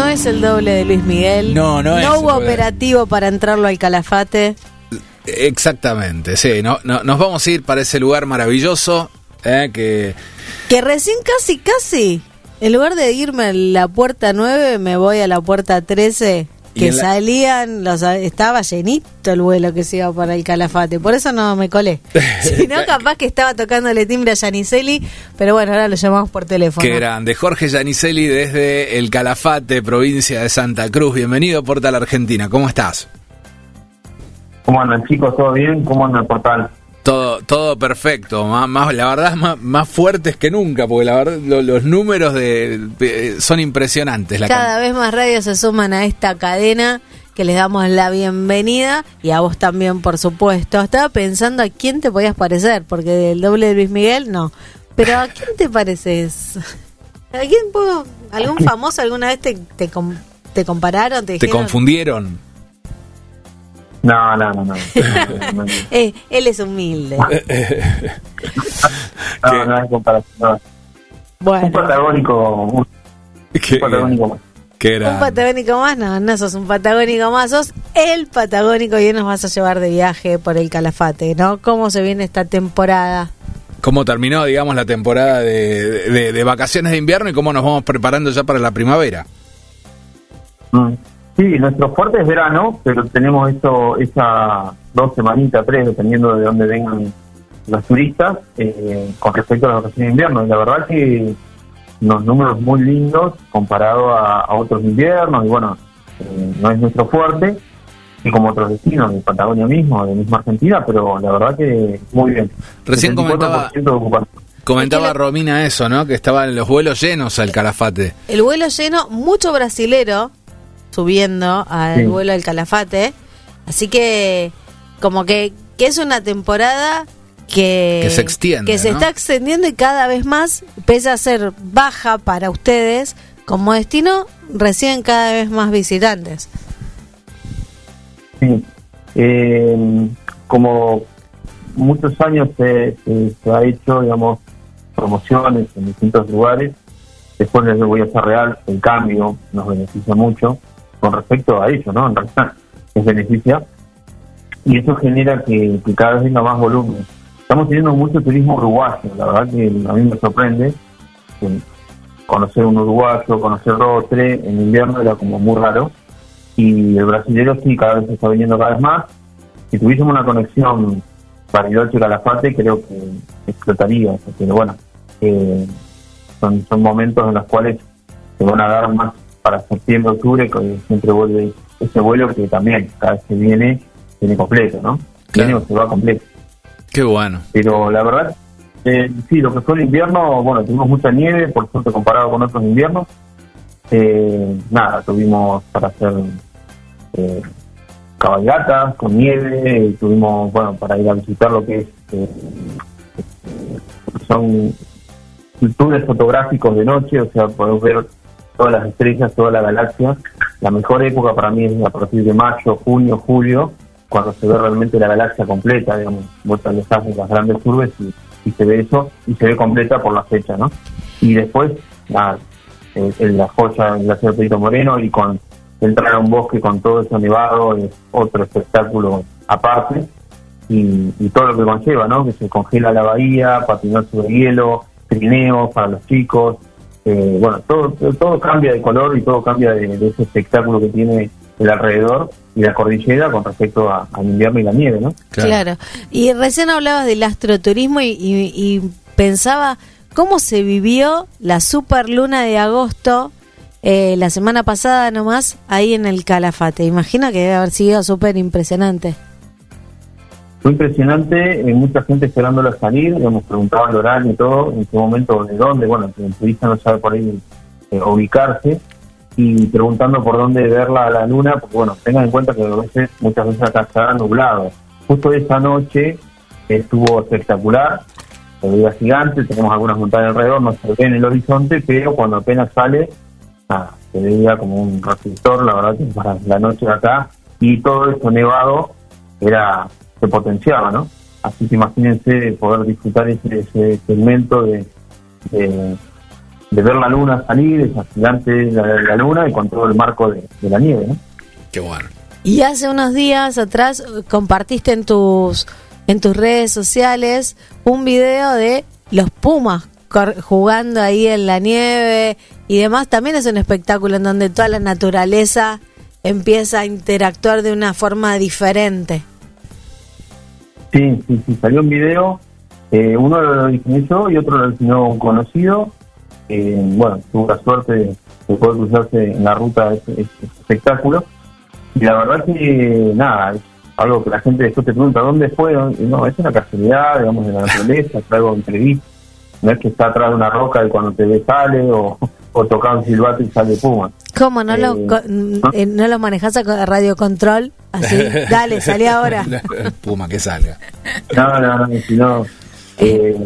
No es el doble de Luis Miguel. No, no es No hubo operativo para entrarlo al calafate. Exactamente, sí. No, no- nos vamos a ir para ese lugar maravilloso eh, que... Que recién casi, casi, en lugar de irme a la puerta 9, me voy a la puerta 13. Que la- salían, los, estaba llenito el vuelo que se iba para el calafate. Por eso no me colé. Si no, capaz que estaba tocándole timbre a Yaniseli. Pero bueno, ahora lo llamamos por teléfono. Qué grande. Jorge Gianicelli desde el Calafate, provincia de Santa Cruz. Bienvenido a Portal Argentina. ¿Cómo estás? ¿Cómo andan chicos? ¿Todo bien? ¿Cómo anda el portal? Todo, todo perfecto. Más, más- la verdad, más, más fuertes que nunca, porque la verdad, lo- los números de, de- son impresionantes. La Cada vez más radios se suman a esta cadena que les damos la bienvenida y a vos también, por supuesto. Estaba pensando a quién te podías parecer, porque del doble de Luis Miguel, no. Pero ¿a quién te pareces? ¿A quién puedo? ¿Algún famoso alguna vez te, te, com- te compararon? ¿Te, ¿Te dijeron? confundieron? No, no, no, no. Eh, él es humilde. no, no hay comparación. Un patagónico, un Qué, patagónico más. qué un patagónico más, no, no sos un patagónico más, sos el patagónico y hoy nos vas a llevar de viaje por el calafate, ¿no? ¿Cómo se viene esta temporada? ¿Cómo terminó, digamos, la temporada de, de- de vacaciones de invierno y cómo nos vamos preparando ya para la primavera? Sí, nuestro fuerte es verano, pero tenemos eso, esa dos semanitas, tres, dependiendo de dónde vengan los turistas, eh, con respecto a las vacaciones de invierno. Y la verdad que unos números muy lindos comparado a, a otros inviernos, y bueno, eh, no es nuestro fuerte, y como otros destinos, de Patagonia mismo, de misma Argentina, pero la verdad que muy bien. Recién 64% comentaba-. Comentaba la- Romina eso, ¿no? Que estaban los vuelos llenos al Calafate. El vuelo lleno, mucho brasilero subiendo al Sí. vuelo del Calafate. Así que, como que, que es una temporada que, Que se extiende, que se ¿no? está extendiendo y cada vez más, pese a ser baja para ustedes, como destino, reciben cada vez más visitantes. Sí. Eh, como muchos años se, se- se ha hecho, digamos, promociones en distintos lugares, después les voy a hacer real, el cambio nos beneficia mucho con respecto a ello, ¿no? En realidad, les beneficia. Y eso genera que, cada vez venga más volumen. Estamos teniendo mucho turismo uruguayo, la verdad que a mí me sorprende. conocer un uruguayo, conocer otro, en invierno era como muy raro y el brasilero sí cada vez está viniendo cada vez más. Si tuviésemos una conexión Bariloche Calafate creo que explotaría, pero bueno, eh, son momentos en los cuales se van a dar más para septiembre, octubre, que siempre vuelve ese vuelo que también cada vez que viene, viene completo, ¿no? Viene Claro. o se va completo. Qué bueno. Pero la verdad, eh, sí, lo que fue el invierno, bueno, tuvimos mucha nieve, por suerte comparado con otros inviernos. Eh, nada, tuvimos para hacer eh, cabalgatas con nieve, tuvimos, bueno, para ir a visitar lo que es, eh, son tours fotográficos de noche, o sea, podemos ver todas las estrellas, toda la galaxia. La mejor época para mí es a partir de mayo, junio, julio, cuando se ve realmente la galaxia completa, digamos, vuelta los haces las grandes urbes y, se ve eso, y se ve completa por la fecha, ¿no? Y después, eh, en la joya del glaciar Pedrito Moreno y con entrar a un bosque con todo eso nevado es otro espectáculo aparte y, y todo lo que conlleva, ¿no? Que se congela la bahía, patinar sobre hielo, trineos para los chicos, eh, bueno, todo, todo cambia de color y todo cambia de, de ese espectáculo que tiene el alrededor y la cordillera con respecto a- al invierno y la nieve, ¿no? Claro. Y recién hablabas del astroturismo y, y- y pensaba cómo se vivió la super luna de agosto eh, la semana pasada nomás ahí en el Calafate. Imagino que debe haber sido súper impresionante. Fue impresionante, eh, mucha gente esperándola salir, hemos preguntado el horario y todo, en qué momento, de dónde, bueno, el turista no sabe por ahí eh, ubicarse, y preguntando por dónde verla a la luna, porque bueno, tengan en cuenta que a veces, muchas veces acá está nublado. Justo esa noche estuvo espectacular, se veía gigante, tenemos algunas montañas alrededor, no se ve en el horizonte, pero cuando apenas sale, nada, se veía como un reflector, la verdad que para la noche acá, y todo eso nevado era se potenciaba, ¿no? Así que imagínense poder disfrutar ese, ese segmento de, de, de ver la luna salir, esa gigante la, la luna y con todo el marco de, de la nieve. ¿no? Qué bueno. Y hace unos días atrás eh, compartiste en tus en tus redes sociales un video de los pumas jugando ahí en la nieve y demás. También es un espectáculo en donde toda la naturaleza empieza a interactuar de una forma diferente. Sí, sí, sí, salió un video, eh, uno lo diseñé yo y otro lo diseñó un conocido. Eh, bueno, tuvo la suerte de, de poder cruzarse en la ruta de este, este espectáculo. Y la verdad que, nada, es algo que la gente después te pregunta, ¿dónde fue? No, es una casualidad, digamos, de la naturaleza, es algo. No es que está atrás de una roca y cuando te ve sale o toca un silbato y sale puma. ¿Cómo no lo Eh, co- eh, no lo manejas a radio control? Así, dale, salí ahora. Puma, que salga. No, no, no, sino eh,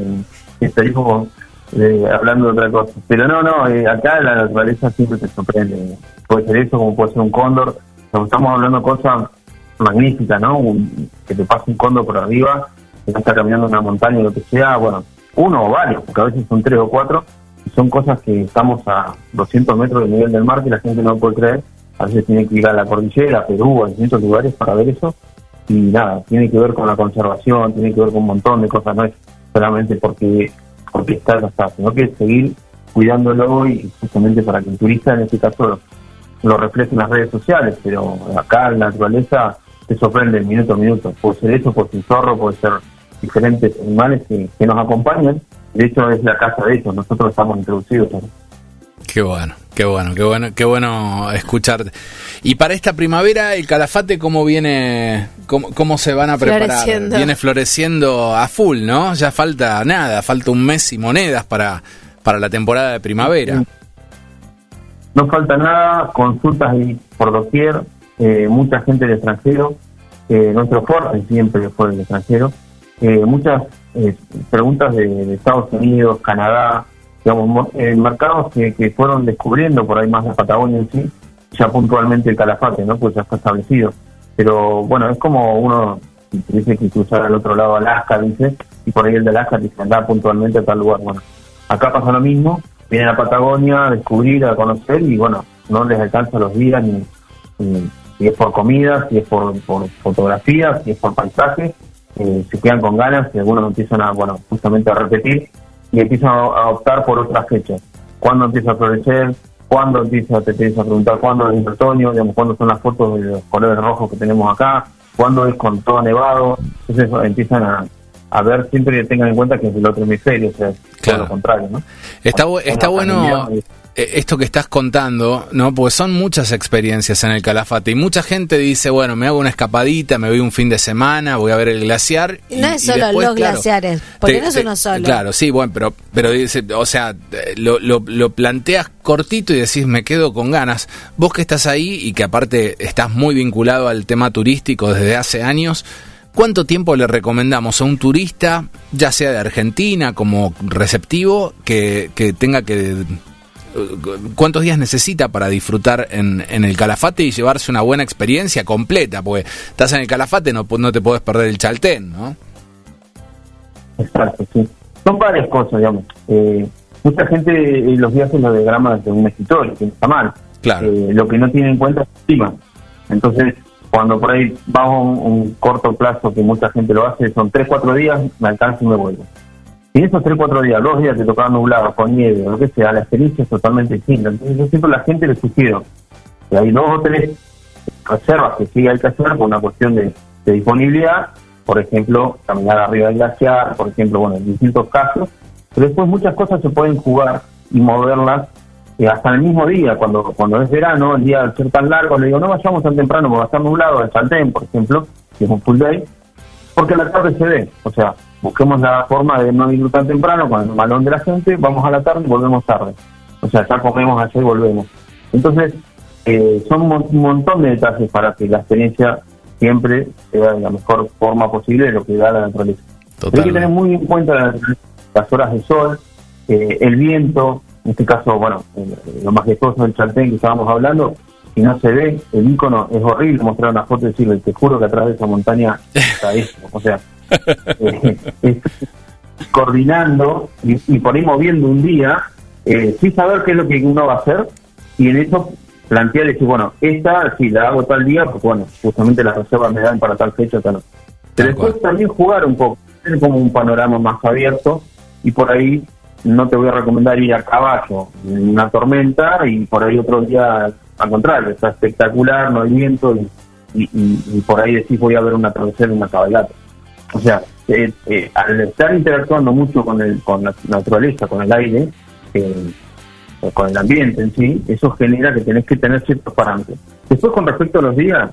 estaríamos eh, hablando de otra cosa. Pero no, no, eh, acá la naturaleza siempre te sorprende. Puede ser eso, como puede ser un cóndor. Estamos hablando de cosas magníficas, ¿no? Un- que te pase un cóndor por arriba, que no está caminando en una montaña o lo que sea, bueno, uno o varios, porque a veces son tres o cuatro, son cosas que estamos a 200 metros del nivel del mar que la gente no puede creer. A veces tiene que ir a la cordillera, a Perú, a distintos lugares para ver eso. Y nada, tiene que ver con la conservación, tiene que ver con un montón de cosas, no es solamente porque porque está está, sino que seguir cuidándolo y justamente para que el turista en este caso lo, lo refleje en las redes sociales, pero acá en la naturaleza te sorprende minuto a minuto, puede ser eso, puede ser un zorro, puede ser diferentes animales que, que nos acompañan, de hecho es la casa de ellos, nosotros estamos introducidos. ¿no? Qué bueno, qué bueno, qué bueno, qué bueno escucharte. Y para esta primavera, el calafate, ¿cómo viene? ¿Cómo, cómo se van a preparar? Floreciendo. Viene floreciendo a full, ¿no? Ya falta nada, falta un mes y monedas para, para la temporada de primavera. No falta nada, consultas ahí por doquier, eh, mucha gente del extranjero, eh, nuestro fuerte siempre fue del extranjero, eh, muchas eh, preguntas de, Estados Unidos, Canadá, digamos, mo- eh, mercados que, fueron descubriendo por ahí más la Patagonia en sí, ya puntualmente el Calafate, ¿no? Pues ya está establecido. Pero bueno, es como uno dice que cruzar al otro lado Alaska, dice, y por ahí el de Alaska dice andar puntualmente a tal lugar. Bueno, acá pasa lo mismo, vienen a Patagonia a descubrir, a conocer y bueno, no les alcanza los días ni, ni- si es por comida, si es por, por fotografía, si es por paisaje, eh, se quedan con ganas y algunos empiezan a, bueno, justamente a repetir y empiezan a, optar por otras fechas. ¿Cuándo empieza a florecer? ¿Cuándo empieza, te a preguntar cuándo es el otoño? Digamos, ¿Cuándo son las fotos de los colores rojos que tenemos acá? ¿Cuándo es con todo nevado? Entonces empiezan a, a ver, siempre que tengan en cuenta que es del otro hemisferio, o sea, Claro. todo lo contrario, ¿no? Está, bu- está bueno eh, esto que estás contando, ¿no? Porque son muchas experiencias en el Calafate y mucha gente dice, bueno, me hago una escapadita, me voy un fin de semana, voy a ver el glaciar. Y no es solo los glaciares, porque no es uno solo. Claro, sí, bueno, pero, pero dice, o sea, lo, lo, lo planteas cortito y decís, me quedo con ganas. Vos que estás ahí y que aparte estás muy vinculado al tema turístico desde hace años, ¿cuánto tiempo le recomendamos a un turista, ya sea de Argentina como receptivo, que, que tenga que... ¿Cuántos días necesita para disfrutar en, en el Calafate y llevarse una buena experiencia completa? Porque estás en el Calafate, no, no te podés perder el Chaltén, ¿no? Exacto, sí. Son varias cosas, digamos. Eh, mucha gente eh, los días los diagrama de un escritorio, que está mal. Claro. Eh, lo que no tiene en cuenta es el clima. Entonces, cuando por ahí bajo un, un corto plazo, que mucha gente lo hace, son 3, 4 días, me alcanzo y me vuelvo. Y esos 3, 4 días, dos días te tocaban nublados, con nieve, o lo que sea, la experiencia es totalmente distinta. Entonces, yo siempre la gente le sugiero que hay dos o tres reservas que sí hay que hacer por una cuestión de, de disponibilidad, por ejemplo, caminar arriba del glaciar, por ejemplo, bueno, en distintos casos, pero después muchas cosas se pueden jugar y moverlas eh, hasta el mismo día, cuando cuando es verano, el día al ser tan largo, le digo, no vayamos tan temprano porque va a estar nublado, al Chaltén, por ejemplo, que es un full day, porque a la tarde se ve, o sea, busquemos la forma de no ir tan temprano con el malón de la gente, vamos a la tarde y volvemos tarde, o sea, ya comemos allá y volvemos. Entonces, eh, son un mon- un montón de detalles para que la experiencia siempre sea de la mejor forma posible de lo que da la naturaleza. Hay que tener muy en cuenta las, las horas de sol, eh, el viento, en este caso, bueno, eh, lo majestuoso del Chaltén que estábamos hablando, si no se ve, el icono es horrible mostrar una foto y decirle, te juro que atrás de esa montaña está esto. O sea, eh, es- coordinando y, y por ahí moviendo un día eh, sí saber qué es lo que uno va a hacer y en eso plantear y decir, bueno, esta sí la hago tal día, porque bueno, justamente las reservas me dan para tal fecha, tal. Pero después también jugar un poco, tener como un panorama más abierto y por ahí no te voy a recomendar ir a caballo en una tormenta y por ahí otro día al contrario, está espectacular, no hay viento y, por ahí decís voy a ver una en una cabalgata. O sea, eh, eh, al estar interactuando mucho con, el, con la naturaleza, con el aire, eh, con el ambiente en sí, eso genera que tenés que tener ciertos parámetros. Después, con respecto a los días,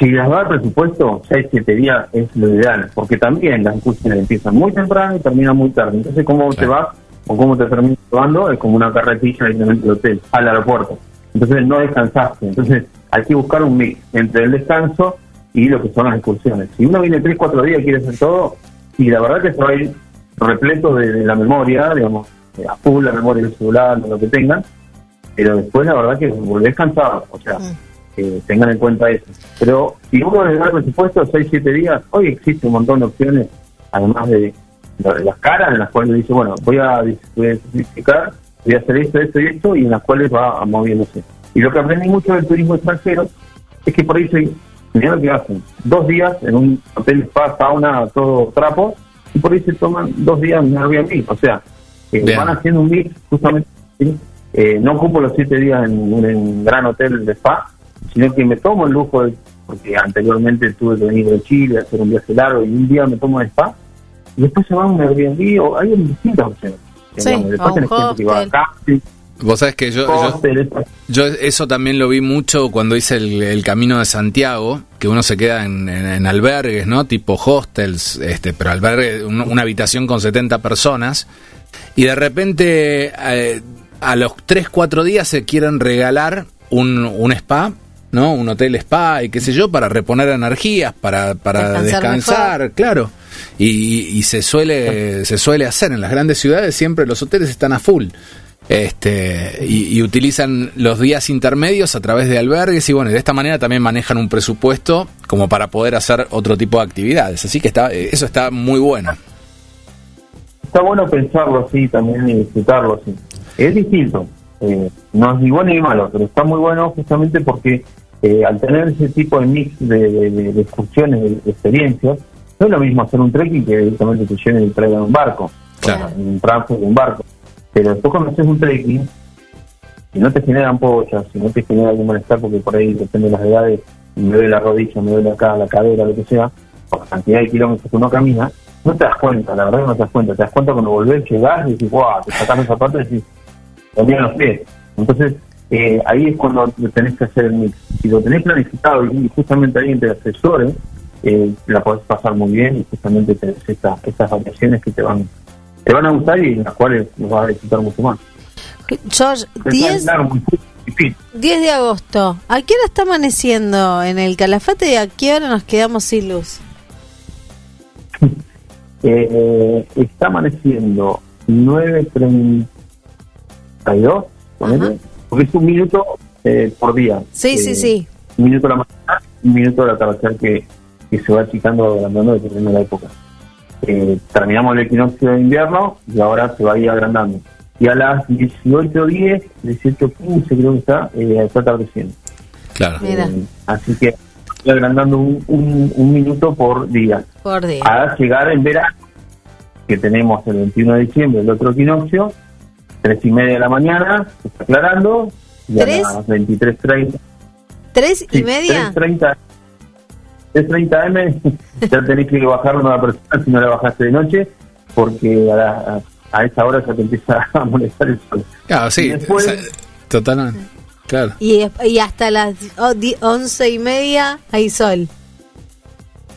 si las va el presupuesto, 6, 7 días es lo ideal, porque también las excursiones empiezan muy temprano y terminan muy tarde. Entonces, cómo te vas o cómo te terminas llevando es como una carretilla directamente del hotel al aeropuerto. Entonces, no descansaste. Entonces, hay que buscar un mix entre el descanso y lo que son las excursiones. Si uno viene 3, 4 días y quiere hacer todo, y la verdad que se va a ir repleto de la memoria, digamos, a full la memoria del celular, lo que tengan, pero después la verdad que volvés cansado, o sea, mm. Que tengan en cuenta eso. Pero si uno le da el presupuesto 6-7 días, hoy existe un montón de opciones, además de, las caras en las cuales dice, bueno, voy a, voy voy a hacer esto, esto y esto, y en las cuales va moviéndose. Y lo que aprendí mucho del turismo extranjero es que por ahí se, mira lo que hacen, dos días en un hotel spa, sauna, todo trapo, y por ahí se toman dos días en Airbnb, o sea, van haciendo un mix justamente. Eh, no ocupo los siete días en un gran hotel de spa, sino que me tomo el lujo, de, porque anteriormente tuve que venir de Chile a hacer un viaje largo y un día me tomo el spa y después se va a un Airbnb o hay distintas opciones. Sí, después tenés gente que va acá. Vos sabés que yo, yo, eso también lo vi mucho cuando hice el, camino de Santiago, que uno se queda en, albergues, ¿no? Tipo hostels, este, pero albergue, una habitación con 70 personas y de repente eh, a los 3, 4 días se quieren regalar un, un spa ¿no? Un hotel spa y qué sé yo, para reponer energías, para, para descansar, claro. Y, y, se suele se suele hacer en las grandes ciudades siempre los hoteles están a full. Este, y, y, utilizan los días intermedios a través de albergues y bueno, de esta manera también manejan un presupuesto como para poder hacer otro tipo de actividades. Así que está, eso está muy bueno está bueno pensarlo así también y disfrutarlo así. Es distinto, eh, no es ni bueno ni malo, pero está muy bueno justamente porque eh, al tener ese tipo de mix de, excursiones, de, experiencias, no es lo mismo hacer un trekking que directamente te llene y traigan un barco, un transporte de un barco. Pero después cuando haces un trekking, si no te generan pollas, si no te genera algún malestar, porque por ahí depende de las edades, me duele la rodilla, me duele acá la cadera, lo que sea, por la cantidad de kilómetros que uno camina, no te das cuenta, la verdad que no te das cuenta. Te das cuenta cuando volvés, llegás y dices, guau, te sacas esa parte y decís, también los pies. Entonces, eh, ahí es cuando tenés que hacer el mix. Si lo tenés planificado y justamente alguien te asesore, eh, la podés pasar muy bien y justamente tenés esta, estas variaciones que te van te van a gustar y en las cuales nos vas a disfrutar mucho más. George, 10, 10 de agosto, ¿a qué hora está amaneciendo en el Calafate y a qué hora nos quedamos sin luz? Eh, está amaneciendo 9.32, porque es un minuto eh, por día. Sí, sí, eh, sí. Un minuto de la mañana, un minuto de atardecer que, que se va achicando, agrandando dependiendo de la época. Eh, terminamos el equinoccio de invierno y ahora se va a ir agrandando. Y a las 18.10, 18.15 creo que está, eh, está atardeciendo. Claro. así que agrandando un, un, minuto por día. Por día. A llegar en verano, que tenemos el 21 de diciembre, el otro equinoccio, tres y media de la mañana, se está aclarando, y a las 23.30. ¿Tres y media? 3.30 3.30 M, ya tenés que bajar una persona si no la bajaste de noche, porque a, a, esa hora ya te empieza a molestar el sol. Claro, sí, totalmente. Y, y hasta las once y media hay sol.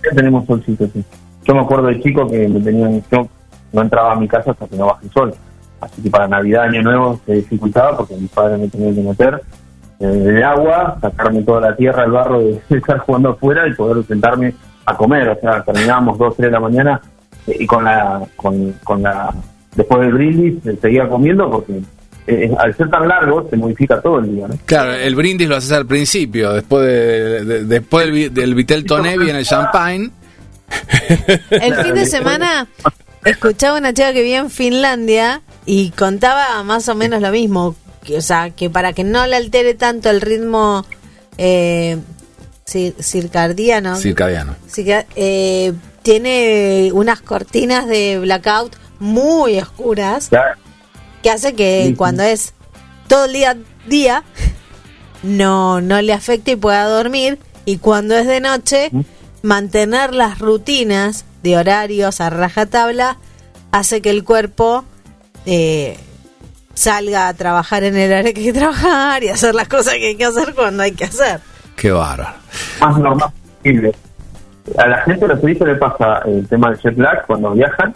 Ya tenemos solcito, sí. Yo me acuerdo de chico que me tenían, yo no entraba a mi casa hasta que no baje el sol. Así que para Navidad, Año Nuevo se dificultaba porque mis padres me tenían que meter en el agua, sacarme toda la tierra, el barro de, estar jugando afuera y poder sentarme a comer. O sea, terminábamos dos, tres de la mañana eh, y con la, con, con la, después del brindis eh, seguía comiendo porque eh, al ser tan largo se modifica todo el día. Claro, el brindis lo haces al principio, después de, después del, del Vitel Toné viene el champagne. El fin de semana escuchaba una chica que vivía en Finlandia y contaba más o menos lo mismo, que, o sea, que para que no le altere tanto el ritmo eh, cir- circadiano, Circadiano. circa- eh, tiene unas cortinas de blackout muy oscuras Ya, que hace que cuando es todo el día día no no le afecte y pueda dormir y cuando es de noche ¿Mm? mantener las rutinas de horarios a rajatabla hace que el cuerpo eh, salga a trabajar en el área que hay que trabajar y hacer las cosas que hay que hacer cuando hay que hacer. Qué bárbaro. más normal posible. A la gente, a los le pasa el tema del jet lag cuando viajan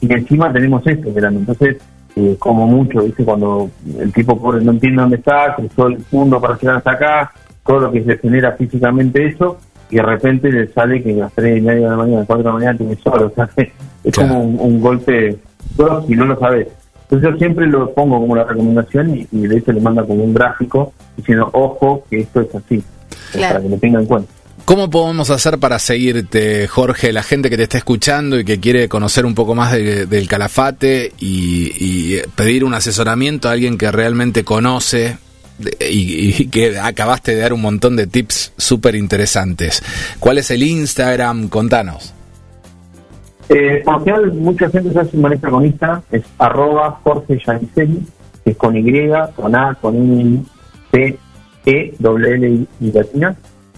y encima tenemos esto verano. Entonces, eh, como mucho, ¿viste? Cuando el tipo pobre no entiende dónde está, cruzó el mundo para llegar hasta acá, todo lo que se genera físicamente eso, y de repente le sale que a las 3 y media de la mañana, 4 de la mañana tiene sol. O sea, es Claro. como un, un golpe duro si no lo sabes. Entonces yo siempre lo pongo como una recomendación y, y de hecho le manda como un gráfico diciendo, ojo, que esto es así, Claro. para que lo tengan en cuenta. ¿Cómo podemos hacer para seguirte, Jorge? La gente que te está escuchando y que quiere conocer un poco más de- del calafate y, y pedir un asesoramiento a alguien que realmente conoce y, y que acabaste de dar un montón de tips súper interesantes. ¿Cuál es el Instagram? Contanos. Eh, por lo general, mucha gente ya se maneja con Instagram, es arroba Jorge Yaniseli, que es con Y, con A, con I, C, E, doble L y- latina.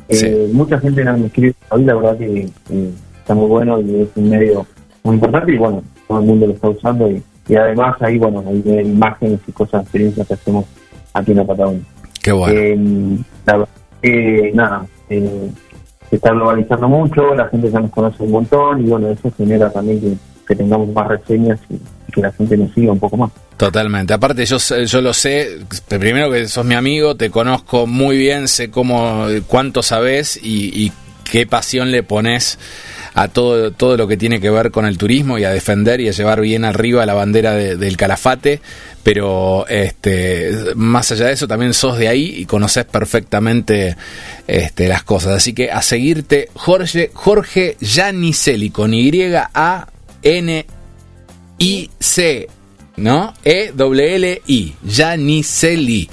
Eh, Sí. Mucha gente me escribe hoy, la verdad que eh, está muy bueno y es un medio muy importante y bueno, todo el mundo lo está usando y, y además ahí, bueno, hay imágenes y cosas, experiencias que hacemos aquí en la Patagonia. Qué bueno. Eh, la verdad que, nada, eh, se está globalizando mucho, la gente ya nos conoce un montón y bueno, eso genera también que, tengamos más reseñas y, que la gente nos siga un poco más. Totalmente. Aparte, yo, yo lo sé, primero que sos mi amigo, te conozco muy bien, sé cómo, cuánto sabes y, y qué pasión le pones a todo, todo lo que tiene que ver con el turismo y a defender y a llevar bien arriba la bandera de- del calafate. Pero este, más allá de eso, también sos de ahí y conoces perfectamente este, las cosas. Así que a seguirte, Jorge, Jorge con Y-A-N I-C, ¿no? E-W-L-I, Yaniseli.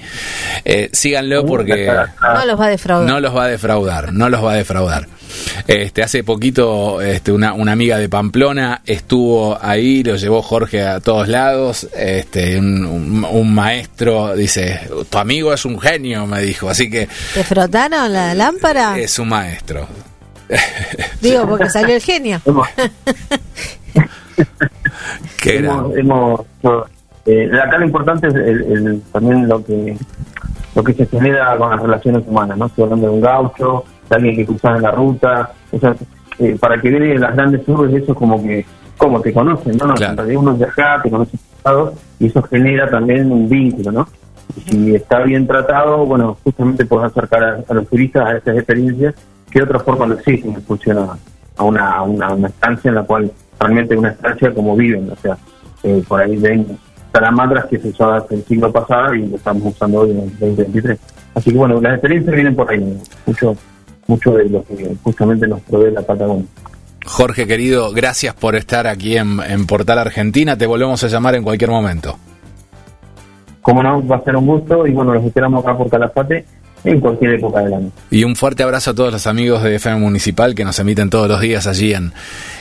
Eh, síganlo porque No los va a defraudar. no los va a defraudar, no los va a defraudar. Este, hace poquito este, una, una amiga de Pamplona estuvo ahí, lo llevó Jorge a todos lados, este, un, un- un maestro dice, tu amigo es un genio, me dijo, así que ¿Te frotaron la lámpara? es un maestro. Digo, porque salió el genio. Qué hemos, hemos- eh, acá lo importante es el- el- también lo que lo que se genera con las relaciones humanas, ¿no? Estoy hablando de un gaucho, de alguien que cruzaba la ruta, o sea, eh, para que vienen las grandes urbes, eso es como que, como te conocen, ¿no? Claro. Uno es de acá, te conoce pasado, y eso genera también un vínculo, ¿no? Y si está bien tratado, bueno, justamente puedes acercar a, a los turistas a esas experiencias que de otra forma no existen en función a, a una, a una, a una estancia en la cual realmente es una estancia como viven, o sea, eh, por ahí ven salamandras que se usaban hace el siglo pasado y lo estamos usando hoy en el 2023. Así que bueno, las experiencias vienen por ahí, mucho mucho de lo que justamente nos provee la Patagonia. Jorge querido, gracias por estar aquí en, en Portal Argentina, te volvemos a llamar en cualquier momento. Como no, va a ser un gusto y bueno, los esperamos acá por Calafate en cualquier época del año. Y un fuerte abrazo a todos los amigos de FM Municipal que nos emiten todos los días allí en,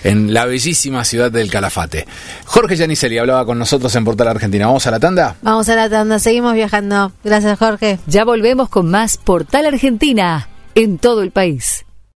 en la bellísima ciudad del Calafate. Jorge Yaniseli hablaba con nosotros en Portal Argentina. ¿Vamos a la tanda? Vamos a la tanda, seguimos viajando. Gracias, Jorge. Ya volvemos con más Portal Argentina en todo el país.